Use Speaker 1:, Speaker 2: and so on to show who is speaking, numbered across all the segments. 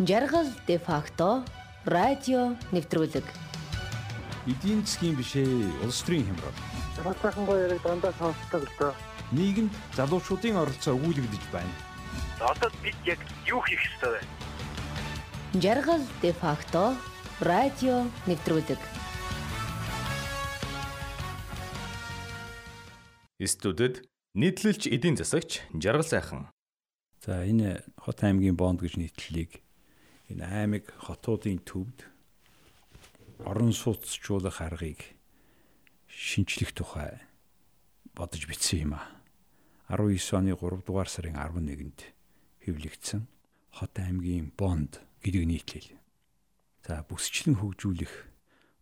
Speaker 1: Жаргал де факто радио нэвтрүүлэг.
Speaker 2: Эдийн засгийн бишээ улс төрийн хямрал.
Speaker 3: Батайхан гоё яриг дандаа сонсдог л доо.
Speaker 2: Нийгэмд залуучуудын оролцоо өгүүлэгдэж байна.
Speaker 3: Одоо бид яг юу хийх ёстой вэ?
Speaker 1: Жаргал де факто радио нэвтрүүлэг.
Speaker 4: Студид нийтлэлч эдийн засагч Жаргал сайхан.
Speaker 5: За энэ Хот аймгийн бонд гэж нийтлэлийг энэ аймаг хотуудын төвд орон сууцчлуулах аргыг шинчлэх тухай бодож бичсэн юм а. 19 оны 3 дугаар сарын 11-нд хэвлэгдсэн Хот аймгийн бонд гэдэг нийтлэл. За бүсчлэн хөгжүүлэх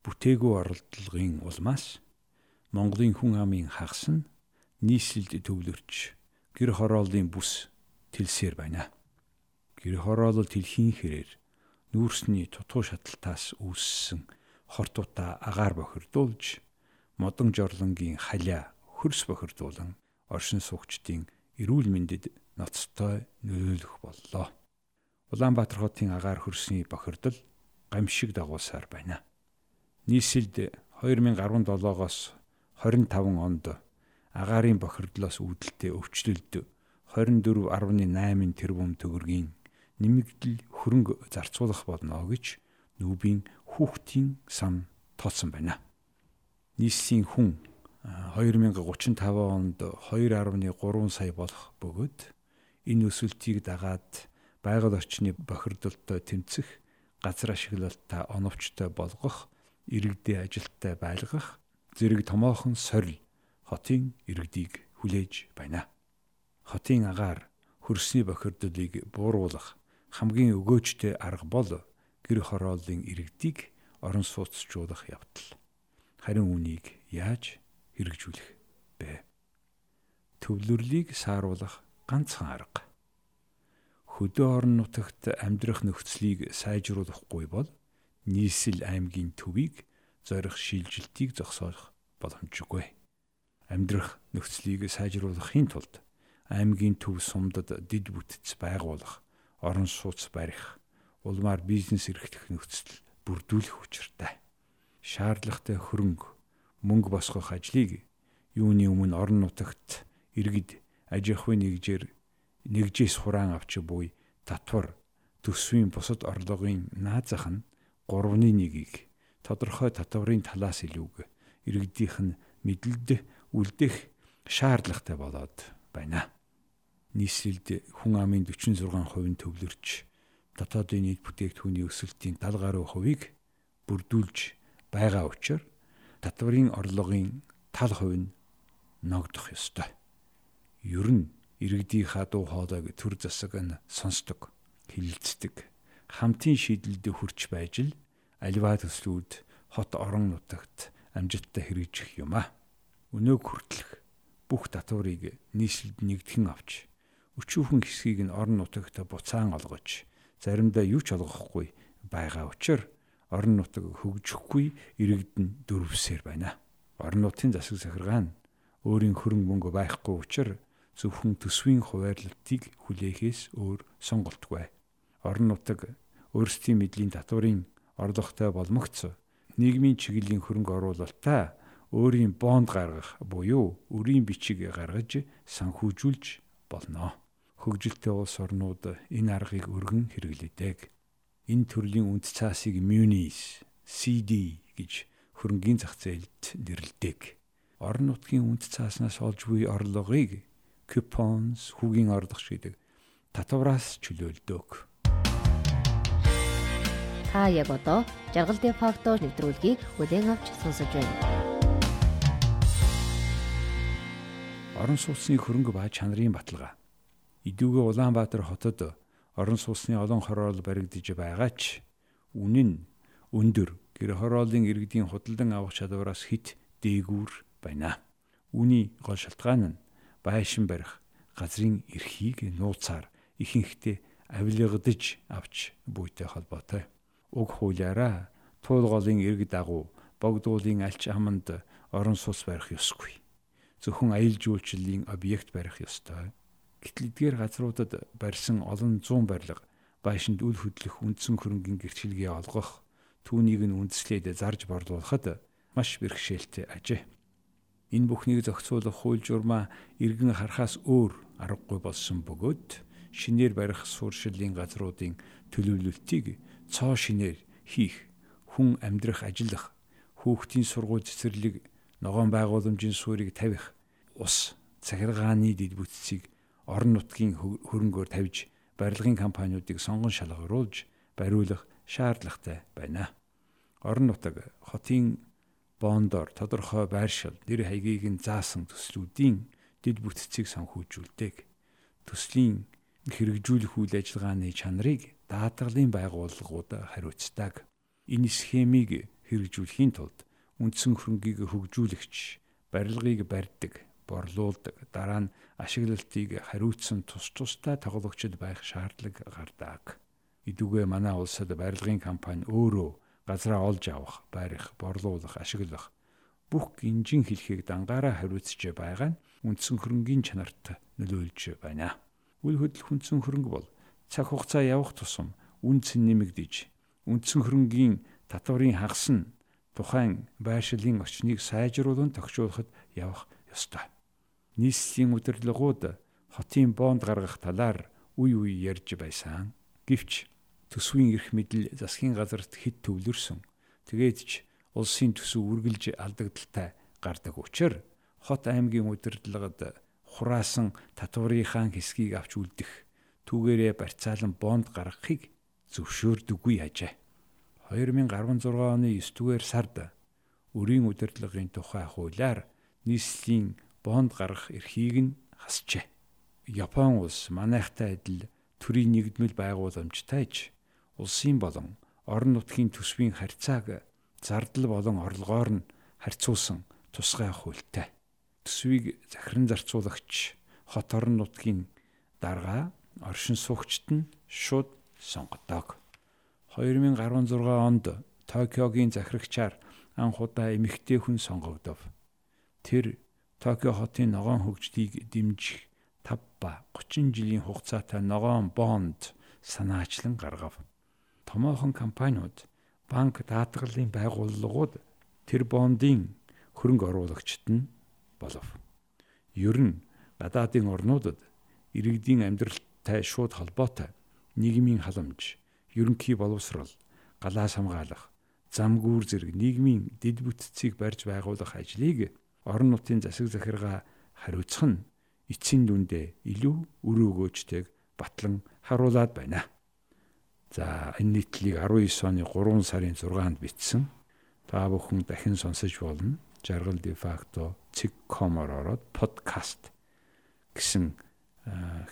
Speaker 5: бүтээгүү оролдлогын улмаас Монголын хүн амын хагас нь нийслэлд төвлөрч гэр хорооллын бүс тэлсээр байна. Гэр хороолол тэлхийн хэрээр нүүрсний тутуу шаталтаас үүссэн хортуудаа агаар бохирдуулж модон жорлонгийн халиа хөрс бохирдуулан оршин суугчдын эрүүл мэндэд ноцтой нөлөөлөх боллоо. Улаанбаатар хотын агаар хөрсний бохирдол гамшиг дагуулсаар байна. Нийслэлд 2017-оос 25 онд агаарын бохирдлоос үүдэлтэй өвчлөлд 24.8 тэрбум төгрөгийн нэмэгдэл хөрөнгө зарцуулах болно гэж нүүбийн хүүхдийн сан тооцсон байна. Нийслэлийн хүн 2035 онд 2.3 сая болох бөгөөд энэ өсөлтийг дагаад байгаль орчны бохирдолтой тэмцэх, газар ашиглалтаа оновчтой болгох, иргэдээ ажилттай байлгах зэрэг томоохон сорил хотын иргэдийг хүлээж байна. Хотын агаар хөрсний бохирдлыг бууруулах хамгийн өгөөжтэй арга бол гэр хорооллын иргэдийг орон сууцчлуулах явдал. Харин үүнийг яаж хэрэгжүүлэх бэ? Төвлөрлийг сааруулах ганцхан арга. Хөдөө орон нутагт амьдрах нөхцөлийг сайжруулахгүй бол нийслэл аймгийн төвийг зорих шилжилтийг зогсоох боломжгүй. Амьдрах нөхцөлийг сайжруулахын тулд аймгийн төв сумдад дид бүтц байгуулах орон сууц барих, улмаар бизнес эрхлэх нөхцөл бүрдүүлэх учиртай. Шаардлагатай хөрөнгө, мөнгө босгох ажлыг юуны өмнө орон нутагт иргэд аж ахуйн нэгжээр нэгжээс хураан авч буй татвар төсвийн бусад орлогын наазах нь 3-ны 1-ийг тодорхой татварын талаас илүүг иргэдийнх нь мэдлэлд үлдэх шаардлагатай болоод байна нийслэлд хүн амын 46% нь төвлөрч дотоодын нийт бүтээгдэхүүний өсөлтийн 70 гаруй хувийг бүрдүүлж байгаа учраас татварын орлогын тал хувь нь ногдох ёстой. Ер нь иргэдийн хадуу хоолойг төр засаг нь сонсдог, хилэлцдэг. Хамтын шийдэлд хүрч байж л аливаа төслүүд хот орон нутагт амжилттай хэрэгжих юм а. Өнөөг хүртэлх бүх татварыг нийслэлд нэгтгэн авч өчүүхэн хэсгийг нь орон нутагт буцаан олгож заримдаа юу ч олгохгүй байгаа учраас орон нутаг хөгжихгүй иргэдэн дөрвсээр байна. Орон нутгийн засаг захиргаа нь өөрийн хөрөнгө мөнгө байхгүй учраас зөвхөн төсвийн хуваарлалтыг хүлээхээс өөр сонголтгүй. Орон нутаг өөрсдийн мэдлийн татварын орлоготой болмогц нийгмийн чиглэлийн хөрөнгө оруулалтаа өөрийн бонд гаргах буюу өрийн бичиг гаргаж санхүүжүүлж болно хөгжилтэй улс орнууд энэ аргыг өргөн хэрэглэдэг. Энэ төрлийн үнд цаасыг Munis CD гэж хөрөнгөний зах зээлд нэрлэдэг. Орон нутгийн үнд цааснаас олж буй орлогыг coupons хүүгийн орлого гэдэг татвараас чөлөөлдөг.
Speaker 1: Та яг одоо жаргал де факто нэвтрүүлгийг бүлээн авч сонсож байна.
Speaker 5: Орон сууцны хөрөнгө ба чанарын баталгаа Идүүгээ Улаанбаатар хотод орон сууцны олон хороол баригдаж байгаа ч үнэн өндөр гэр хорооллын иргэдийн худалдан авах чадвараас хит дээгүүр байна. Үүний гол шалтгаан нь байшин барих газрын эрхийг нууцаар ихэнхдээ авилгадж авч буйтай холбоотой. Уг хуулиараа туулгын иргэд агуу богдуулын альч аманд орон сууц барих ёсгүй. Зөвхөн аялал жуулчлалын объект барих ёстой. Гэтэл эдгээр газруудад барьсан олон зуун барилга байшинд үл хөдлөх үндсэн хөрөнгийн гэрчлэгээ олгох түүнийг нь үндэслээд зарж борлуулахад маш бэрхшээлтэй ажээ. Энэ бүхнийг зохицуулах хууль журмаа иргэн харахаас өөр аргагүй болсон бөгөөд шинээр барих сууршилын газруудын төлөвлөлтийг цоо шинээр хийх, хүн амьдрах, ажиллах, хүүхдийн сургууль цэцэрлэг, ногоон байгууламжийн суурийг тавих, ус, захиргааны дэд бүтцийг орон нутгийн хөрөнгөөр тавьж барилгын компаниудыг сонгон шалгаруулж бариулах шаардлагатай байна. Орон нутаг хотын бондор тодорхой байршил нэр хаягийг нь заасан төслүүдийн дэд бүтцийг санхүүжүүлдэг. Төслийн хэрэгжүүлэх үйл ажиллагааны чанарыг даатгалын байгууллагууд хариуцдаг. Энэ схемийг хэрэгжүүлэхийн тулд үндсэн хөрөнгийг хөгжүүлэгч барилгыг барьдаг, борлуулдаг, дараа нь ашиглалтыг хариуцсан тус тустай тоглогчд байх шаардлага гардаг. Идүгэ манай улсад барилгын компани өөрөө газраа олж авах, барих, борлуулах, ашиглах бүх гинжин хэлхийг дангаараа хариуцж байгаа нь үндсэн хөрөнгийн чанарт нөлөөлж байна. Үл хөдлөх үндсэн хөрөнгө бол цаг хугацаа явах тусам үнц нь нэмэгдэж үндсэн хөрөнгийн татварын хагас нь тухайн байршлын орчныг сайжруулан тогтжуулахад явах ёстой нийслэлийн удирдлагууд хотын бонд гаргах талаар үе үе ярьж байсан. Гэвч төсвийн эрх мэдэл засгийн газарт хэд төвлөрсөн. Тэгээд ч улсын төсөв үргэлж алдагдaltaй гардаг учраас хот аймгийн удирдлагад хураасан татварынхаа хэсгийг авч үлдэх түүгээрээ барьцаалан бонд гаргахыг зөвшөөрдөггүй ажээ. 2016 оны 9 дугаар сард өрийн удирдлагын тухай хуулиар нийслэлийн бонд гарах эрхийг нь хасжээ. Япон улс манайхтай адил төрийн нэгдмэл байгууламжтайж улсын болон орон нутгийн төсвийн харьцааг зардал болон орлогоор нь харьцуулсан тусгай хуультай. Төсвийг захиран зарцуулагч хот орон нутгийн дарга оршин суугчид нь шууд сонгодог. 2016 онд Токиогийн захирагчаар анх удаа эмэгтэй хүн сонгогдов. Тэр Токио хотын ногоон хөгжлийг дэмжих 5 ба 30 жилийн хугацаатай ногоон бонд санаачлан гаргав. Томоохон компаниуд, банк даатгалын байгууллагууд тэр бондын хөрөнгө оруулагчид нь болов. Ер нь гадаадын орнуудад иргэдийн амьдралтай шууд холбоотой нийгмийн халамж, ерөнхий боловсрол, галаас хамгаалах, замгүүр зэрэг нийгмийн дэд бүтцийг барьж байгуулах ажлыг орон нутгийн засаг захиргаа хариуцах нь эцсийн дүндээ илүү өр өгөөжтэйг батлан харуулад байна. За энэ нийтлийг 19 оны 3 сарын 6-нд бичсэн. Та бүхэн дахин сонсож болно. Жаргал де факто цэг.com-оор ороод подкаст гэсэн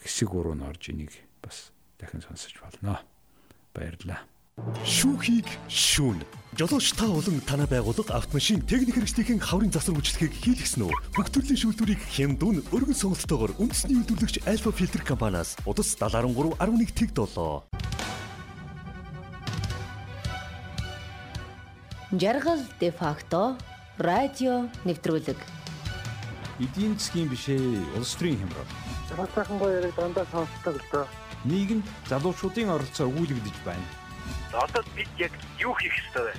Speaker 5: хэсэг руу н орж энийг бас дахин сонсож болно. Баярлалаа.
Speaker 6: Шүүхийг шүүн. Жолооч та болон танай байгууллага автомашин техник хэрэгслийн хаврын засвар үйлчлэгийг хийлгэсэн үү? Бүх төрлийн шүүлтүүрийг хямдун өргөн сонголтоогоор үндэсний үйлдвэрлэгч Alpha Filter компаниас удас 73.11 тэг долоо.
Speaker 1: Жаргал де факто радио нэвтрүүлэг.
Speaker 2: Эдийн засгийн бишээ улс төрийн хямрал.
Speaker 3: Цагаан сайхан гоё яриг дандаа сонсдог л доо.
Speaker 2: Нийгэмд залуучуудын оролцоо өгүүлэгдэж байна
Speaker 3: Одоо бид яг юу хийх ёстой вэ?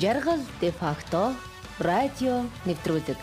Speaker 1: Жаргал де факто радио нэвтрүүлэг